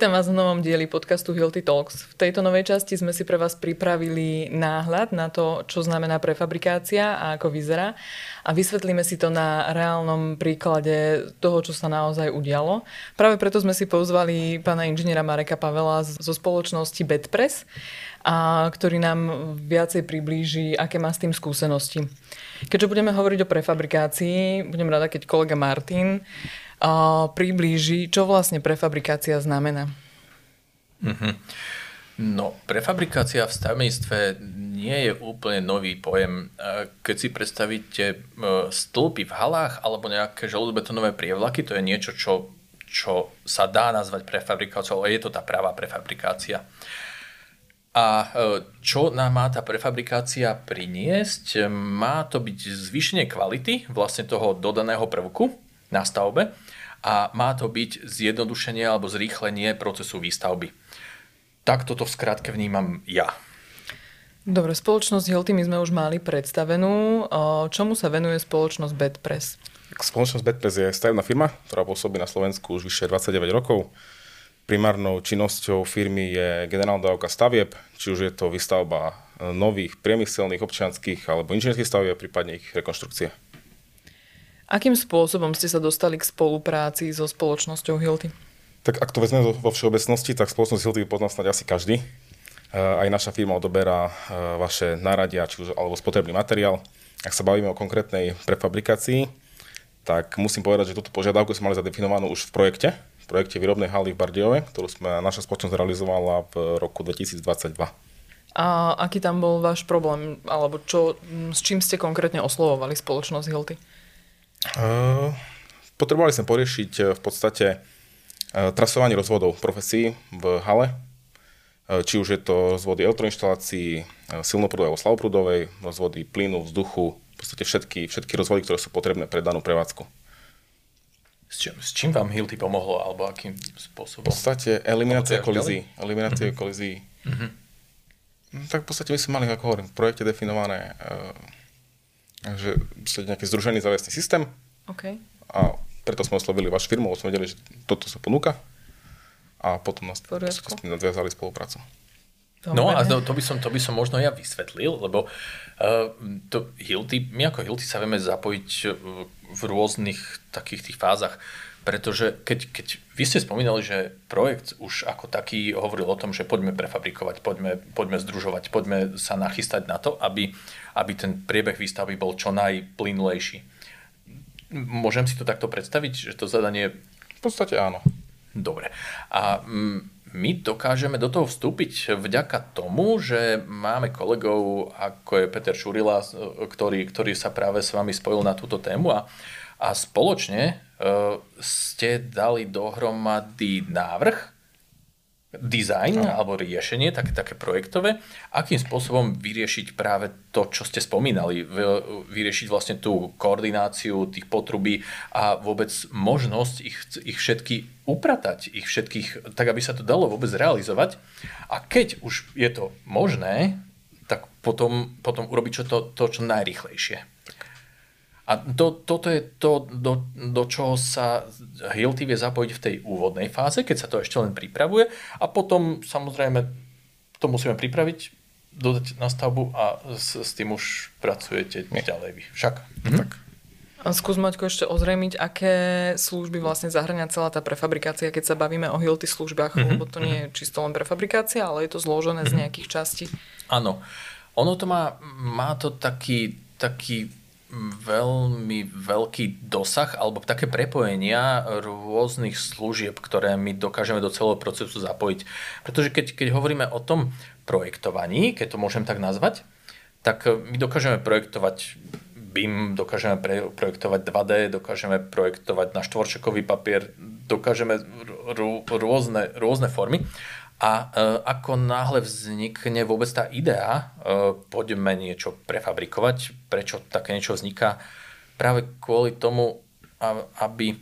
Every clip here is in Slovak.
Vítam vás v novom dieli podcastu Hilty Talks. V tejto novej časti sme si pre vás pripravili náhľad na to, čo znamená prefabrikácia a ako vyzerá a vysvetlíme si to na reálnom príklade toho, čo sa naozaj udialo. Práve preto sme si pozvali pána inžiniera Mareka Pavela zo spoločnosti Bedpress, a ktorý nám viacej priblíži, aké má s tým skúsenosti. Keďže budeme hovoriť o prefabrikácii, budem rada, keď kolega Martin priblíži, čo vlastne prefabrikácia znamená. Mm-hmm. No, prefabrikácia v stavebníctve nie je úplne nový pojem. Keď si predstavíte e, stĺpy v halách alebo nejaké železbetonové prievlaky, to je niečo, čo, čo sa dá nazvať prefabrikáciou, ale je to tá pravá prefabrikácia. A e, čo nám má tá prefabrikácia priniesť? Má to byť zvýšenie kvality vlastne toho dodaného prvku na stavbe a má to byť zjednodušenie alebo zrýchlenie procesu výstavby. Tak toto v skratke vnímam ja. Dobre, spoločnosť Hilty my sme už mali predstavenú. Čomu sa venuje spoločnosť Bedpress? Spoločnosť Bedpress je stavebná firma, ktorá pôsobí na Slovensku už vyše 29 rokov. Primárnou činnosťou firmy je generálna dávka stavieb, či už je to výstavba nových priemyselných, občianských alebo inžinierských stavieb, prípadne ich rekonštrukcie. Akým spôsobom ste sa dostali k spolupráci so spoločnosťou Hilty? Tak ak to vezmeme vo všeobecnosti, tak spoločnosť Hilty pozná snáď asi každý. E, aj naša firma odoberá e, vaše náradia, či už, alebo spotrebný materiál. Ak sa bavíme o konkrétnej prefabrikácii, tak musím povedať, že túto požiadavku sme mali zadefinovanú už v projekte, projekte výrobnej haly v Bardiove, ktorú sme naša spoločnosť realizovala v roku 2022. A aký tam bol váš problém, alebo čo, s čím ste konkrétne oslovovali spoločnosť Hilty? Uh, potrebovali sme poriešiť uh, v podstate uh, trasovanie rozvodov profesí v hale, či už je to rozvody elektroinštalácií, silnoprúdovej alebo slavoprúdovej, rozvody plynu, vzduchu, v podstate všetky, všetky rozvody, ktoré sú potrebné pre danú prevádzku. S čím, s čím vám Hilty pomohlo, alebo akým spôsobom? V podstate eliminácia kolizí. Eliminácia uh-huh. kolizí. Uh-huh. Tak v podstate my sme mali, ako hovorím, v projekte definované uh, že ste nejaký združený záväzný systém. Okay. A preto sme oslovili vašu firmu, sme vedeli, že toto sa ponúka. A potom nás nadviazali spoluprácu. Dobre. No a to, to, by som, to by som možno ja vysvetlil, lebo uh, to Hilty, my ako Hilty sa vieme zapojiť v rôznych takých tých fázach, pretože keď, keď vy ste spomínali, že projekt už ako taký hovoril o tom, že poďme prefabrikovať, poďme, poďme združovať, poďme sa nachystať na to, aby aby ten priebeh výstavby bol čo najplynulejší. Môžem si to takto predstaviť, že to zadanie... V podstate áno. Dobre. A mm, my dokážeme do toho vstúpiť vďaka tomu, že máme kolegov, ako je Peter Šurila, ktorý, ktorý sa práve s vami spojil na túto tému a, a spoločne uh, ste dali dohromady návrh, design no. alebo riešenie, také, také projektové, akým spôsobom vyriešiť práve to, čo ste spomínali, vyriešiť vlastne tú koordináciu tých potrubí a vôbec možnosť ich, ich všetky upratať, ich všetkých, tak aby sa to dalo vôbec realizovať. A keď už je to možné, tak potom, potom urobiť čo to, to čo najrychlejšie. A to, toto je to, do, do čoho sa Hilty vie zapojiť v tej úvodnej fáze, keď sa to ešte len pripravuje a potom samozrejme to musíme pripraviť, dodať na stavbu a s, s tým už pracujete Nie. ďalej vy. Však. Mhm. Tak. A skús Maťko ešte ozrejmiť, aké služby vlastne zahrania celá tá prefabrikácia, keď sa bavíme o Hilty službách, mm-hmm. lebo to nie je čisto len prefabrikácia, ale je to zložené mm-hmm. z mhm. nejakých častí. Áno. Ono to má, má to taký, taký veľmi veľký dosah alebo také prepojenia rôznych služieb, ktoré my dokážeme do celého procesu zapojiť. Pretože keď, keď hovoríme o tom projektovaní, keď to môžem tak nazvať, tak my dokážeme projektovať BIM, dokážeme projektovať 2D, dokážeme projektovať na štvorčekový papier, dokážeme r- rôzne, rôzne formy. A e, ako náhle vznikne vôbec tá idea, e, poďme niečo prefabrikovať, prečo také niečo vzniká, práve kvôli tomu, aby,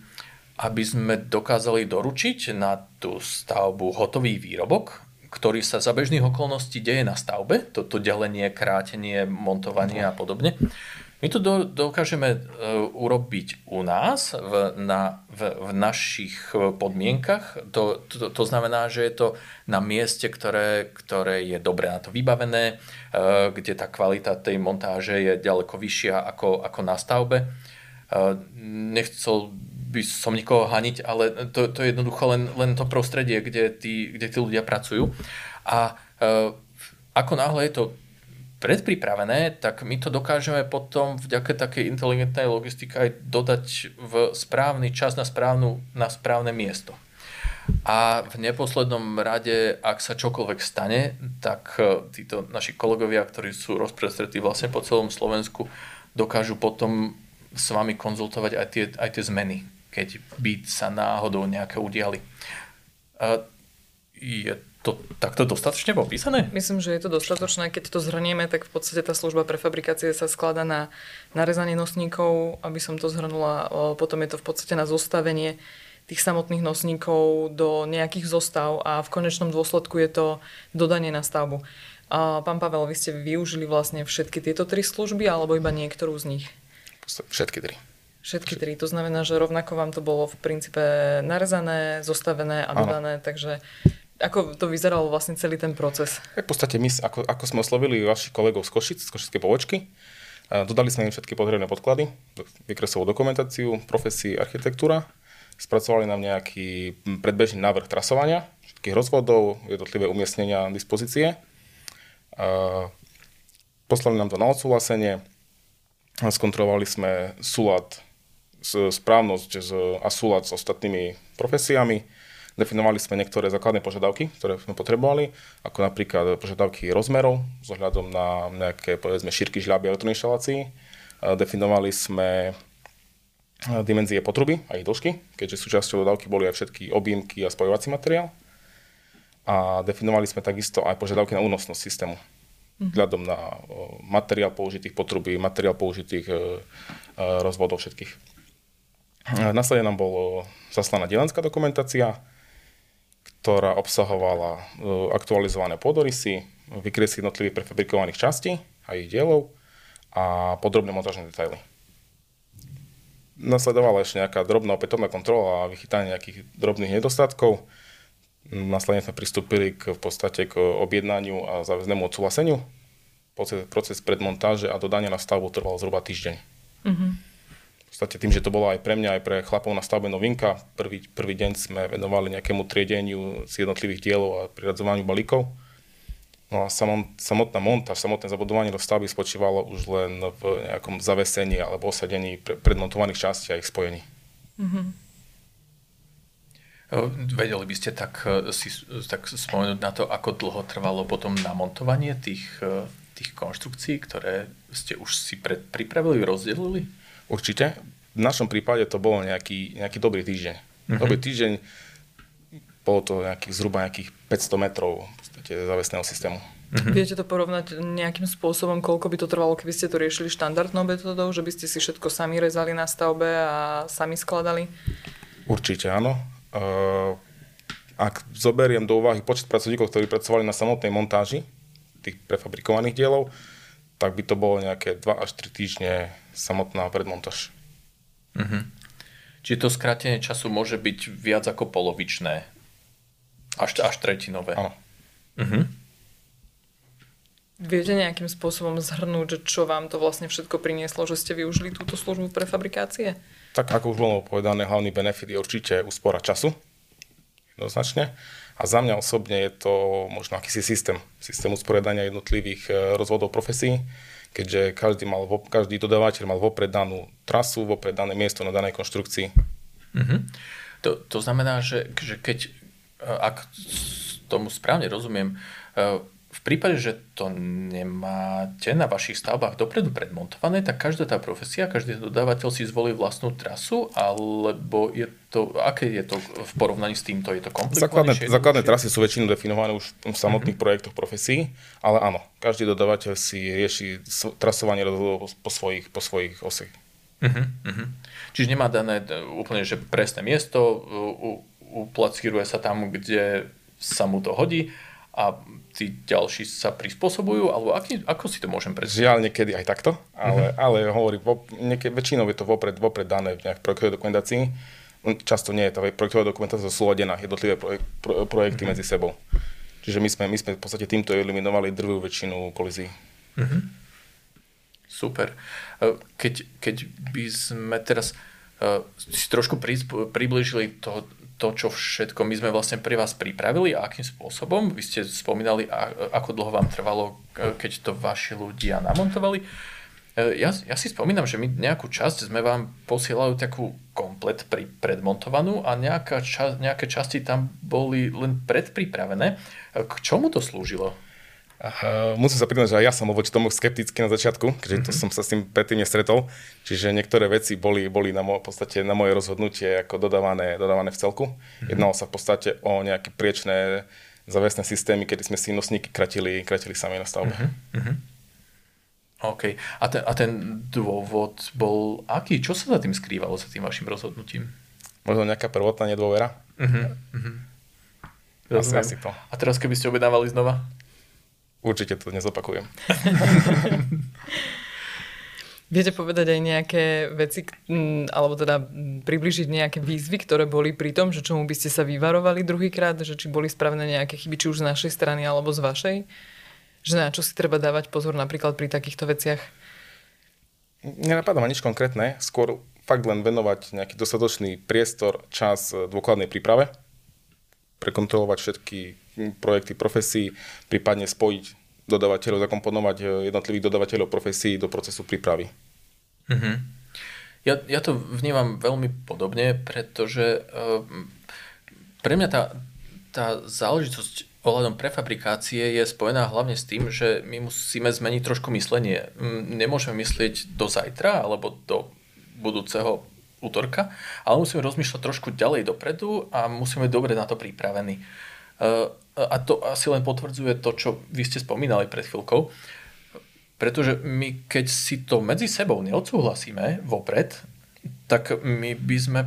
aby sme dokázali doručiť na tú stavbu hotový výrobok, ktorý sa za bežných okolností deje na stavbe, toto delenie, krátenie, montovanie a podobne, My to do, dokážeme uh, urobiť u nás v, na, v, v našich podmienkach. To, to, to znamená, že je to na mieste, ktoré, ktoré je dobre na to vybavené, uh, kde tá kvalita tej montáže je ďaleko vyššia ako, ako na stavbe. Nechcel by som nikoho haniť, ale to, to je jednoducho len, len to prostredie, kde tí, kde tí ľudia pracujú. A ako náhle je to predpripravené, tak my to dokážeme potom vďaka takej inteligentnej logistike aj dodať v správny čas na, správnu, na správne miesto. A v neposlednom rade, ak sa čokoľvek stane, tak e, títo naši kolegovia, ktorí sú rozprestretí vlastne po celom Slovensku, dokážu potom s vami konzultovať aj tie, aj tie zmeny, keď by sa náhodou nejaké udiali. Je to takto dostatočne popísané? Myslím, že je to dostatočné. Keď to zhrnieme, tak v podstate tá služba prefabrikácie sa skladá na narezanie nosníkov, aby som to zhrnula. Potom je to v podstate na zostavenie tých samotných nosníkov do nejakých zostav a v konečnom dôsledku je to dodanie na stavbu. A pán Pavel, vy ste využili vlastne všetky tieto tri služby alebo iba niektorú z nich? Všetky tri. Všetky tri. To znamená, že rovnako vám to bolo v princípe narezané, zostavené a dodané, ano. takže ako to vyzeralo vlastne celý ten proces? V podstate my, ako, ako sme oslovili vašich kolegov z Košic, z Košickej povočky, dodali sme im všetky potrebné podklady, vykresovú dokumentáciu, profesii, architektúra, spracovali nám nejaký predbežný návrh trasovania, všetkých rozvodov, jednotlivé umiestnenia dispozície. Poslali nám to na odsúhlasenie, skontrolovali sme súlad, správnosť a súlad s ostatnými profesiami, Definovali sme niektoré základné požiadavky, ktoré sme potrebovali, ako napríklad požiadavky rozmerov s ohľadom na nejaké povedzme šírky žľaby elektroinštalácií. Definovali sme dimenzie potruby a ich dĺžky, keďže súčasťou dodávky boli aj všetky objímky a spojovací materiál. A definovali sme takisto aj požiadavky na únosnosť systému mhm. vzhľadom na materiál použitých potruby, materiál použitých e, e, rozvodov všetkých. Následne nám bolo zaslaná dielenská dokumentácia, ktorá obsahovala e, aktualizované pôdorysy, vykresy jednotlivých prefabrikovaných častí a ich dielov a podrobné montážne detaily. Nasledovala ešte nejaká drobná opätovná kontrola a vychytanie nejakých drobných nedostatkov. Následne sme pristúpili k, v podstate k objednaniu a záväznému odsúhlaseniu. Proces, proces predmontáže a dodania na stavbu trval zhruba týždeň. Mm-hmm podstate tým, že to bolo aj pre mňa, aj pre chlapov na stavbe novinka, prvý, prvý deň sme venovali nejakému triedeniu z jednotlivých dielov a priradzovaniu balíkov. No a samotná montáž, samotné zabudovanie do stavby spočívalo už len v nejakom zavesení alebo osadení predmontovaných častí a ich spojení. Mm-hmm. Vedeli by ste tak, e, si, tak spomenúť na to, ako dlho trvalo potom namontovanie tých, e, tých konštrukcií, ktoré ste už si pred, pripravili, rozdelili? Určite. V našom prípade to bolo nejaký, nejaký dobrý týždeň. Uh-huh. Dobrý týždeň, bolo to nejakých, zhruba nejakých 500 metrov v podstate zavesného systému. Uh-huh. Viete to porovnať nejakým spôsobom, koľko by to trvalo, keby ste to riešili štandardnou metodou, že by ste si všetko sami rezali na stavbe a sami skladali? Určite áno. Uh, ak zoberiem do úvahy počet pracovníkov, ktorí pracovali na samotnej montáži tých prefabrikovaných dielov, tak by to bolo nejaké 2 až 3 týždne samotná predmontáž. Uh-huh. Čiže to skrátenie času môže byť viac ako polovičné. Až, až tretinové. Áno. Uh-huh. Viete nejakým spôsobom zhrnúť, že čo vám to vlastne všetko prinieslo, že ste využili túto službu pre fabrikácie? Tak ako už bolo povedané, hlavný benefit je určite úspora času. Jednoznačne. A za mňa osobne je to možno akýsi systém, systém usporiadania jednotlivých e, rozvodov profesí, keďže každý, mal, každý dodávateľ mal vopred danú trasu, vopred dané miesto na danej konštrukcii. Mm-hmm. To, to znamená, že, že keď, e, ak tomu správne rozumiem, e, v prípade, že to nemáte na vašich stavbách dopredu predmontované, tak každá tá profesia, každý dodávateľ si zvolí vlastnú trasu, alebo je to, aké je to v porovnaní s týmto? Je to Základné, základné trasy sú väčšinou definované už v samotných mm-hmm. projektoch profesí, ale áno, každý dodávateľ si rieši trasovanie po svojich, po svojich osech. Uh-huh, Čiže nemá dané úplne že presné miesto, uplackíruje sa tam, kde sa mu to hodí, a tí ďalší sa prispôsobujú, alebo aký, ako si to môžem predstaviť? Žiaľ, niekedy aj takto, ale, uh-huh. ale hovorím, niekedy, väčšinou je to vopred, vopred dané v nejakej projektovej dokumentácii. Často nie je tá projektová dokumentácia súladená, jednotlivé projek, pro, projekty uh-huh. medzi sebou. Čiže my sme, my sme v podstate týmto eliminovali drvú väčšinu kolizí. Uh-huh. Super. E, keď, keď by sme teraz uh, si trošku priblížili to, to, čo všetko my sme vlastne pre vás pripravili a akým spôsobom. Vy ste spomínali, ako dlho vám trvalo, keď to vaši ľudia namontovali. E, ja, ja si spomínam, že my nejakú časť sme vám posielali takú komplet pri, predmontovanú a nejaká ča, nejaké časti tam boli len predpripravené. E, k čomu to slúžilo? Uh, musím sa priznať, že aj ja som voči tomu skeptický na začiatku, keďže mm-hmm. to som sa s tým predtým nestretol. Čiže niektoré veci boli, boli na, mo- v podstate na moje rozhodnutie ako dodávané, dodávané v celku. Mm-hmm. Jednalo sa v podstate o nejaké priečné zavesné systémy, kedy sme si nosníky kratili, kratili sami na stavbe. Mm-hmm. OK. A ten, a ten dôvod bol aký? Čo sa za tým skrývalo, za tým vašim rozhodnutím? Možno nejaká prvotná nedôvera. Uh-huh, uh-huh. Asi, asi to. A teraz keby ste objednávali znova? Určite to nezopakujem. Viete povedať aj nejaké veci, alebo teda približiť nejaké výzvy, ktoré boli pri tom, že čomu by ste sa vyvarovali druhýkrát, že či boli spravené nejaké chyby, či už z našej strany alebo z vašej? Že na čo si treba dávať pozor napríklad pri takýchto veciach? Nenapadá ma nič konkrétne, skôr fakt len venovať nejaký dostatočný priestor, čas dôkladnej príprave, prekontrolovať všetky projekty profesí, prípadne spojiť dodávateľov, zakomponovať eh, jednotlivých dodávateľov profesí do procesu prípravy. Mm-hmm. Ja, ja to vnímam veľmi podobne, pretože uh, pre mňa tá, tá záležitosť ohľadom prefabrikácie je spojená hlavne s tým, že my musíme zmeniť trošku myslenie. Nemôžeme myslieť do zajtra alebo do budúceho útorka, ale musíme rozmýšľať trošku ďalej dopredu a musíme byť dobre na to pripravení. Uh, a to asi len potvrdzuje to, čo vy ste spomínali pred chvíľkou, pretože my keď si to medzi sebou neodsúhlasíme vopred, tak my by sme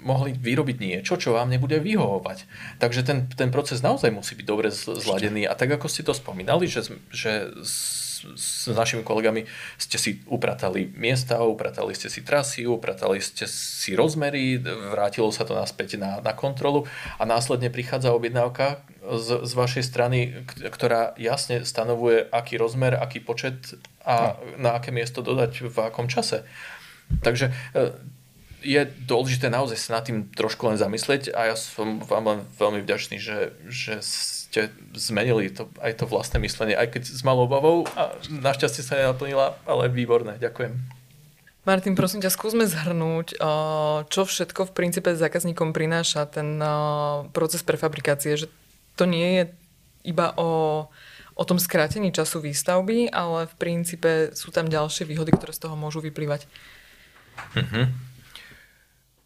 mohli vyrobiť niečo, čo vám nebude vyhovovať. Takže ten, ten proces naozaj musí byť dobre zladený. A tak, ako ste to spomínali, že, že s našimi kolegami ste si upratali miesta, upratali ste si trasy, upratali ste si rozmery, vrátilo sa to naspäť na, na kontrolu a následne prichádza objednávka z, z vašej strany, ktorá jasne stanovuje, aký rozmer, aký počet a na aké miesto dodať v akom čase. Takže e, je dôležité naozaj sa nad tým trošku len zamyslieť a ja som vám len veľmi vďačný, že, že ste zmenili to, aj to vlastné myslenie, aj keď s malou obavou a našťastie sa nenaplnila, ale výborné. Ďakujem. Martin, prosím ťa, skúsme zhrnúť, čo všetko v princípe zákazníkom prináša ten proces prefabrikácie, že to nie je iba o, o tom skrátení času výstavby, ale v princípe sú tam ďalšie výhody, ktoré z toho môžu vyplývať. Uh-huh.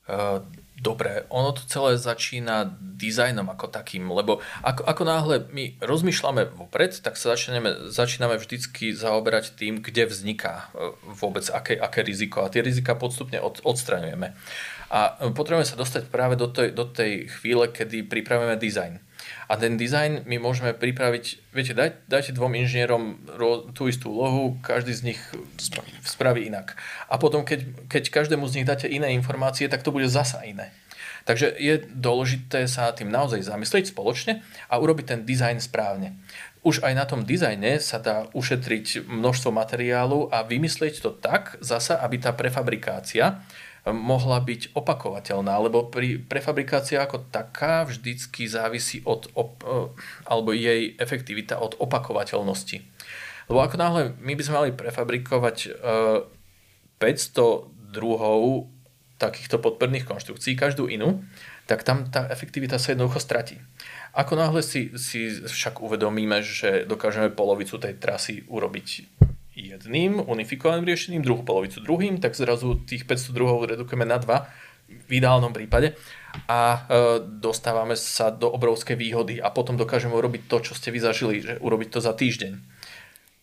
Uh, Dobre, ono to celé začína dizajnom ako takým, lebo ako, ako náhle my rozmýšľame vopred, tak sa začíname, začíname vždycky zaoberať tým, kde vzniká e, vôbec aké, aké riziko a tie rizika podstupne od, odstraňujeme. A potrebujeme sa dostať práve do tej, do tej chvíle, kedy pripravujeme dizajn. A ten dizajn my môžeme pripraviť, viete, daj, dajte dvom inžinierom tú istú úlohu, každý z nich spraví, spraví inak. A potom, keď, keď každému z nich dáte iné informácie, tak to bude zasa iné. Takže je dôležité sa tým naozaj zamyslieť spoločne a urobiť ten dizajn správne. Už aj na tom dizajne sa dá ušetriť množstvo materiálu a vymyslieť to tak zasa, aby tá prefabrikácia mohla byť opakovateľná, lebo pri prefabrikácia ako taká vždycky závisí od, op, e, alebo jej efektivita od opakovateľnosti. Lebo ako náhle my by sme mali prefabrikovať 500 e, druhov takýchto podporných konštrukcií, každú inú, tak tam tá efektivita sa jednoducho stratí. Ako náhle si, si však uvedomíme, že dokážeme polovicu tej trasy urobiť jedným unifikovaným riešením, druhú polovicu druhým, tak zrazu tých 500 druhov redukujeme na dva v ideálnom prípade a e, dostávame sa do obrovskej výhody a potom dokážeme urobiť to, čo ste vy zažili, že urobiť to za týždeň.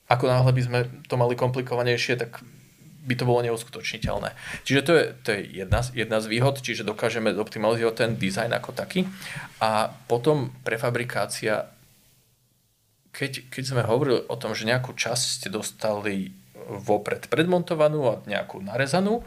Ako náhle by sme to mali komplikovanejšie, tak by to bolo neuskutočniteľné. Čiže to je, to je jedna, jedna z výhod, čiže dokážeme optimalizovať ten dizajn ako taký a potom prefabrikácia keď, keď sme hovorili o tom, že nejakú časť ste dostali vopred predmontovanú a nejakú narezanú,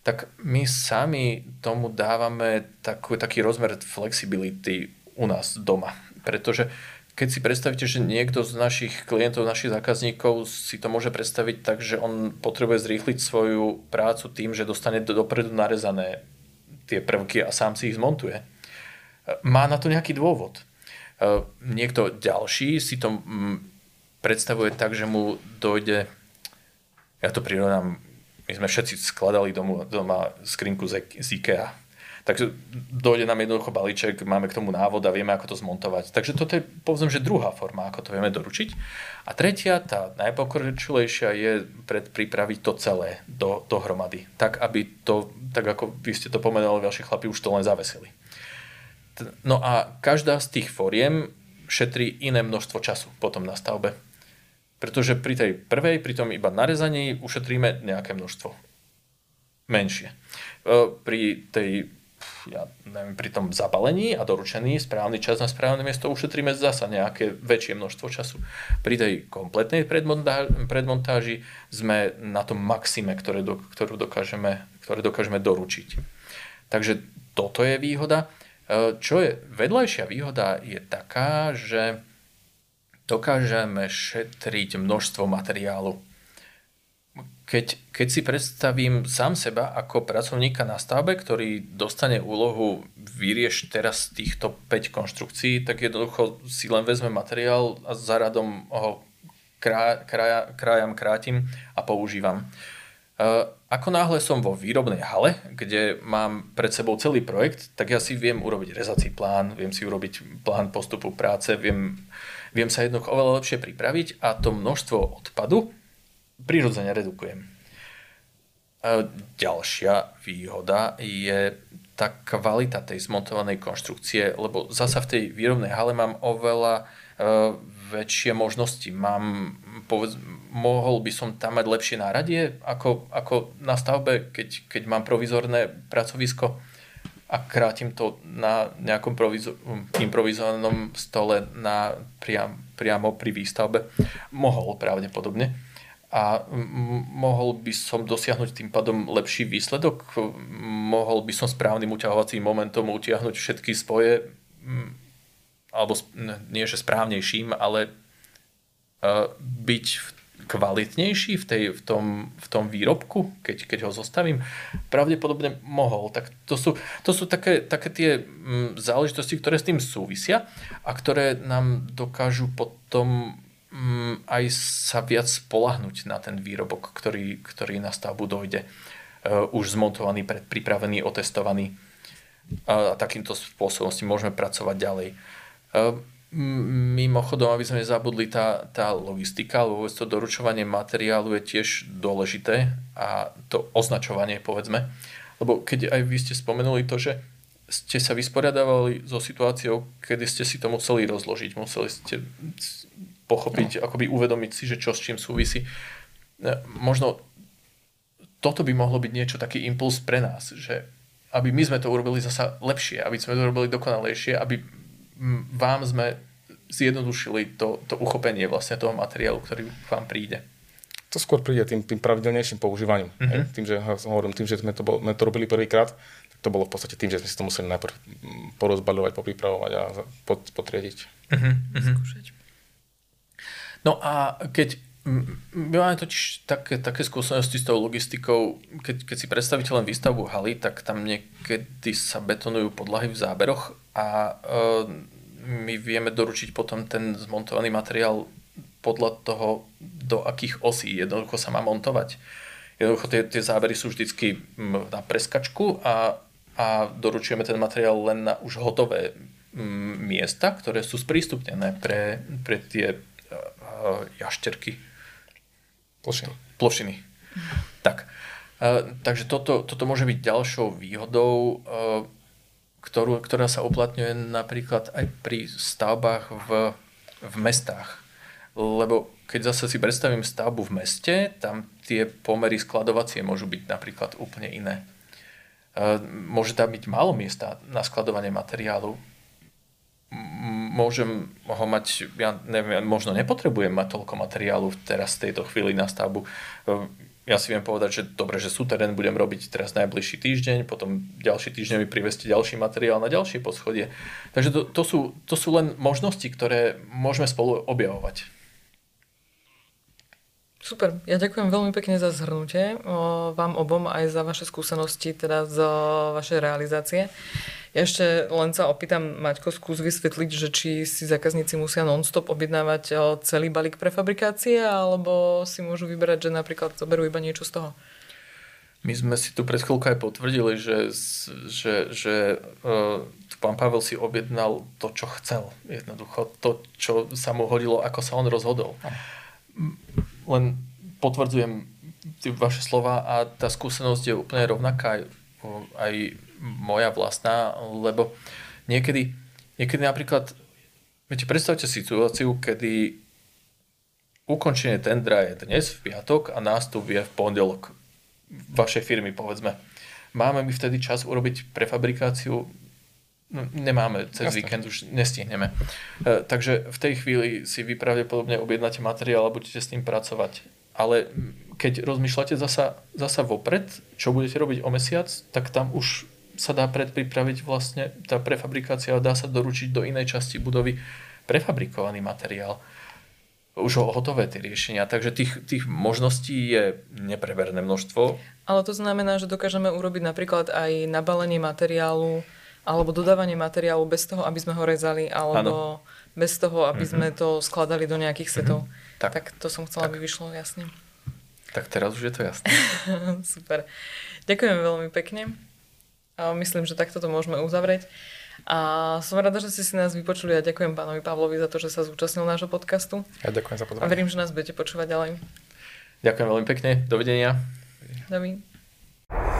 tak my sami tomu dávame takú, taký rozmer flexibility u nás doma. Pretože keď si predstavíte, že niekto z našich klientov, našich zákazníkov si to môže predstaviť tak, že on potrebuje zrýchliť svoju prácu tým, že dostane dopredu narezané tie prvky a sám si ich zmontuje. Má na to nejaký dôvod. E, niekto ďalší si to mm, predstavuje tak, že mu dojde, ja to prirovnám, my sme všetci skladali domu, doma skrinku z, z IKEA Takže dojde nám jednoducho balíček, máme k tomu návod a vieme, ako to zmontovať. Takže toto je, povedzme, že druhá forma, ako to vieme doručiť. A tretia, tá najpokročilejšia, je predpripraviť to celé do, dohromady. Tak, aby to, tak ako vy ste to pomenovali, vaši chlapi už to len zavesili. No a každá z tých foriem šetrí iné množstvo času potom na stavbe. Pretože pri tej prvej, pri tom iba narezaní, ušetríme nejaké množstvo. Menšie. E, pri tej ja neviem, pri tom zabalení a doručení správny čas na správne miesto ušetríme zasa nejaké väčšie množstvo času. Pri tej kompletnej predmontáži sme na tom maxime, ktoré, do, ktorú dokážeme, ktoré dokážeme doručiť. Takže toto je výhoda. E, čo je vedľajšia výhoda je taká, že dokážeme šetriť množstvo materiálu keď, keď si predstavím sám seba ako pracovníka na stavbe, ktorý dostane úlohu vyrieš teraz týchto 5 konštrukcií, tak jednoducho si len vezme materiál a za radom ho krá, krá, krájam, krátim a používam. E, ako náhle som vo výrobnej hale, kde mám pred sebou celý projekt, tak ja si viem urobiť rezací plán, viem si urobiť plán postupu práce, viem, viem sa jednoducho oveľa lepšie pripraviť a to množstvo odpadu, prirodzene redukujem. A ďalšia výhoda je tá kvalita tej zmontovanej konštrukcie, lebo zasa v tej výrobnej hale mám oveľa uh, väčšie možnosti. Mám, povedz, mohol by som tam mať lepšie náradie ako, ako na stavbe, keď, keď mám provizorné pracovisko a krátim to na nejakom provizo- improvizovanom stole na, priam, priamo pri výstavbe. Mohol pravdepodobne a mohol by som dosiahnuť tým pádom lepší výsledok, mohol by som správnym uťahovacím momentom utiahnuť všetky spoje, alebo nie že správnejším, ale byť kvalitnejší v, tej, v, tom, v tom výrobku, keď, keď ho zostavím? Pravdepodobne mohol. Tak to sú, to sú také, také tie záležitosti, ktoré s tým súvisia a ktoré nám dokážu potom Mm, aj sa viac spolahnuť na ten výrobok, ktorý, ktorý na stavbu dojde. Uh, už zmontovaný, predpripravený, otestovaný. A takýmto spôsobom si môžeme pracovať ďalej. Uh, mimochodom, aby sme nezabudli, tá, tá logistika, alebo to doručovanie materiálu je tiež dôležité a to označovanie, povedzme. Lebo keď aj vy ste spomenuli to, že ste sa vysporiadavali so situáciou, kedy ste si to museli rozložiť, museli ste pochopiť, no. akoby uvedomiť si, že čo s čím súvisí. E, možno toto by mohlo byť niečo, taký impuls pre nás, že aby my sme to urobili zasa lepšie, aby sme to urobili dokonalejšie, aby vám sme zjednodušili to, to uchopenie vlastne toho materiálu, ktorý k vám príde. To skôr príde tým, tým pravidelnejším používaním. Mm-hmm. Tým, že hovorím, tým, že sme to, bol, sme to robili prvýkrát, tak to bolo v podstate tým, že sme si to museli najprv porozbaľovať, popripravovať a potriediť. Mm-hmm. Skúšať. No a keď my máme totiž také, také skúsenosti s tou logistikou, keď, keď si predstavíte len výstavbu haly, tak tam niekedy sa betonujú podlahy v záberoch a e, my vieme doručiť potom ten zmontovaný materiál podľa toho, do akých osí jednoducho sa má montovať. Jednoducho tie, tie zábery sú vždycky na preskačku a, a doručujeme ten materiál len na už hotové miesta, ktoré sú sprístupnené pre, pre tie uh, jašterky. Plošiny. Plošiny. Tak. Uh, takže toto, toto môže byť ďalšou výhodou, uh, ktorú, ktorá sa uplatňuje napríklad aj pri stavbách v, v mestách. Lebo keď zase si predstavím stavbu v meste, tam tie pomery skladovacie môžu byť napríklad úplne iné. Môže tam byť málo miesta na skladovanie materiálu môžem ho mať, ja neviem, možno nepotrebujem mať toľko materiálu teraz v tejto chvíli na stavbu. Ja si viem povedať, že dobre, že súterén budem robiť teraz najbližší týždeň, potom ďalší týždeň mi priveste ďalší materiál na ďalšie poschodie. Takže to, to, sú, to sú len možnosti, ktoré môžeme spolu objavovať. Super, ja ďakujem veľmi pekne za zhrnutie vám obom aj za vaše skúsenosti, teda z vašej realizácie. Ešte len sa opýtam, Maťko, skús vysvetliť, že či si zákazníci musia non-stop objednávať celý balík prefabrikácie, alebo si môžu vyberať, že napríklad zoberú iba niečo z toho? My sme si tu pred chvíľkou aj potvrdili, že, že, že uh, pán Pavel si objednal to, čo chcel. Jednoducho to, čo sa mu hodilo, ako sa on rozhodol len potvrdzujem vaše slova a tá skúsenosť je úplne rovnaká aj, aj moja vlastná, lebo niekedy, niekedy napríklad, viete, predstavte si situáciu, kedy ukončenie tendra je dnes v piatok a nástup je v pondelok vašej firmy, povedzme. Máme my vtedy čas urobiť prefabrikáciu nemáme, cez Jasne. víkend už nestihneme. E, takže v tej chvíli si vy pravdepodobne objednáte materiál a budete s ním pracovať. Ale keď rozmýšľate zasa, zasa vopred, čo budete robiť o mesiac, tak tam už sa dá predpripraviť vlastne tá prefabrikácia a dá sa doručiť do inej časti budovy prefabrikovaný materiál. Už ho hotové tie riešenia. Takže tých, tých možností je nepreverné množstvo. Ale to znamená, že dokážeme urobiť napríklad aj nabalenie materiálu alebo dodávanie materiálu bez toho, aby sme ho rezali, alebo ano. bez toho, aby mm-hmm. sme to skladali do nejakých setov. Mm-hmm. Tak. tak to som chcela, tak. aby vyšlo jasne. Tak teraz už je to jasné. Super. Ďakujem veľmi pekne. A myslím, že takto to môžeme uzavrieť. A som rada, že ste si nás vypočuli a ďakujem pánovi Pavlovi za to, že sa zúčastnil nášho podcastu. Ja ďakujem za pozornosť. A verím, že nás budete počúvať ďalej. Ďakujem veľmi pekne. Dovidenia. Dovidenia.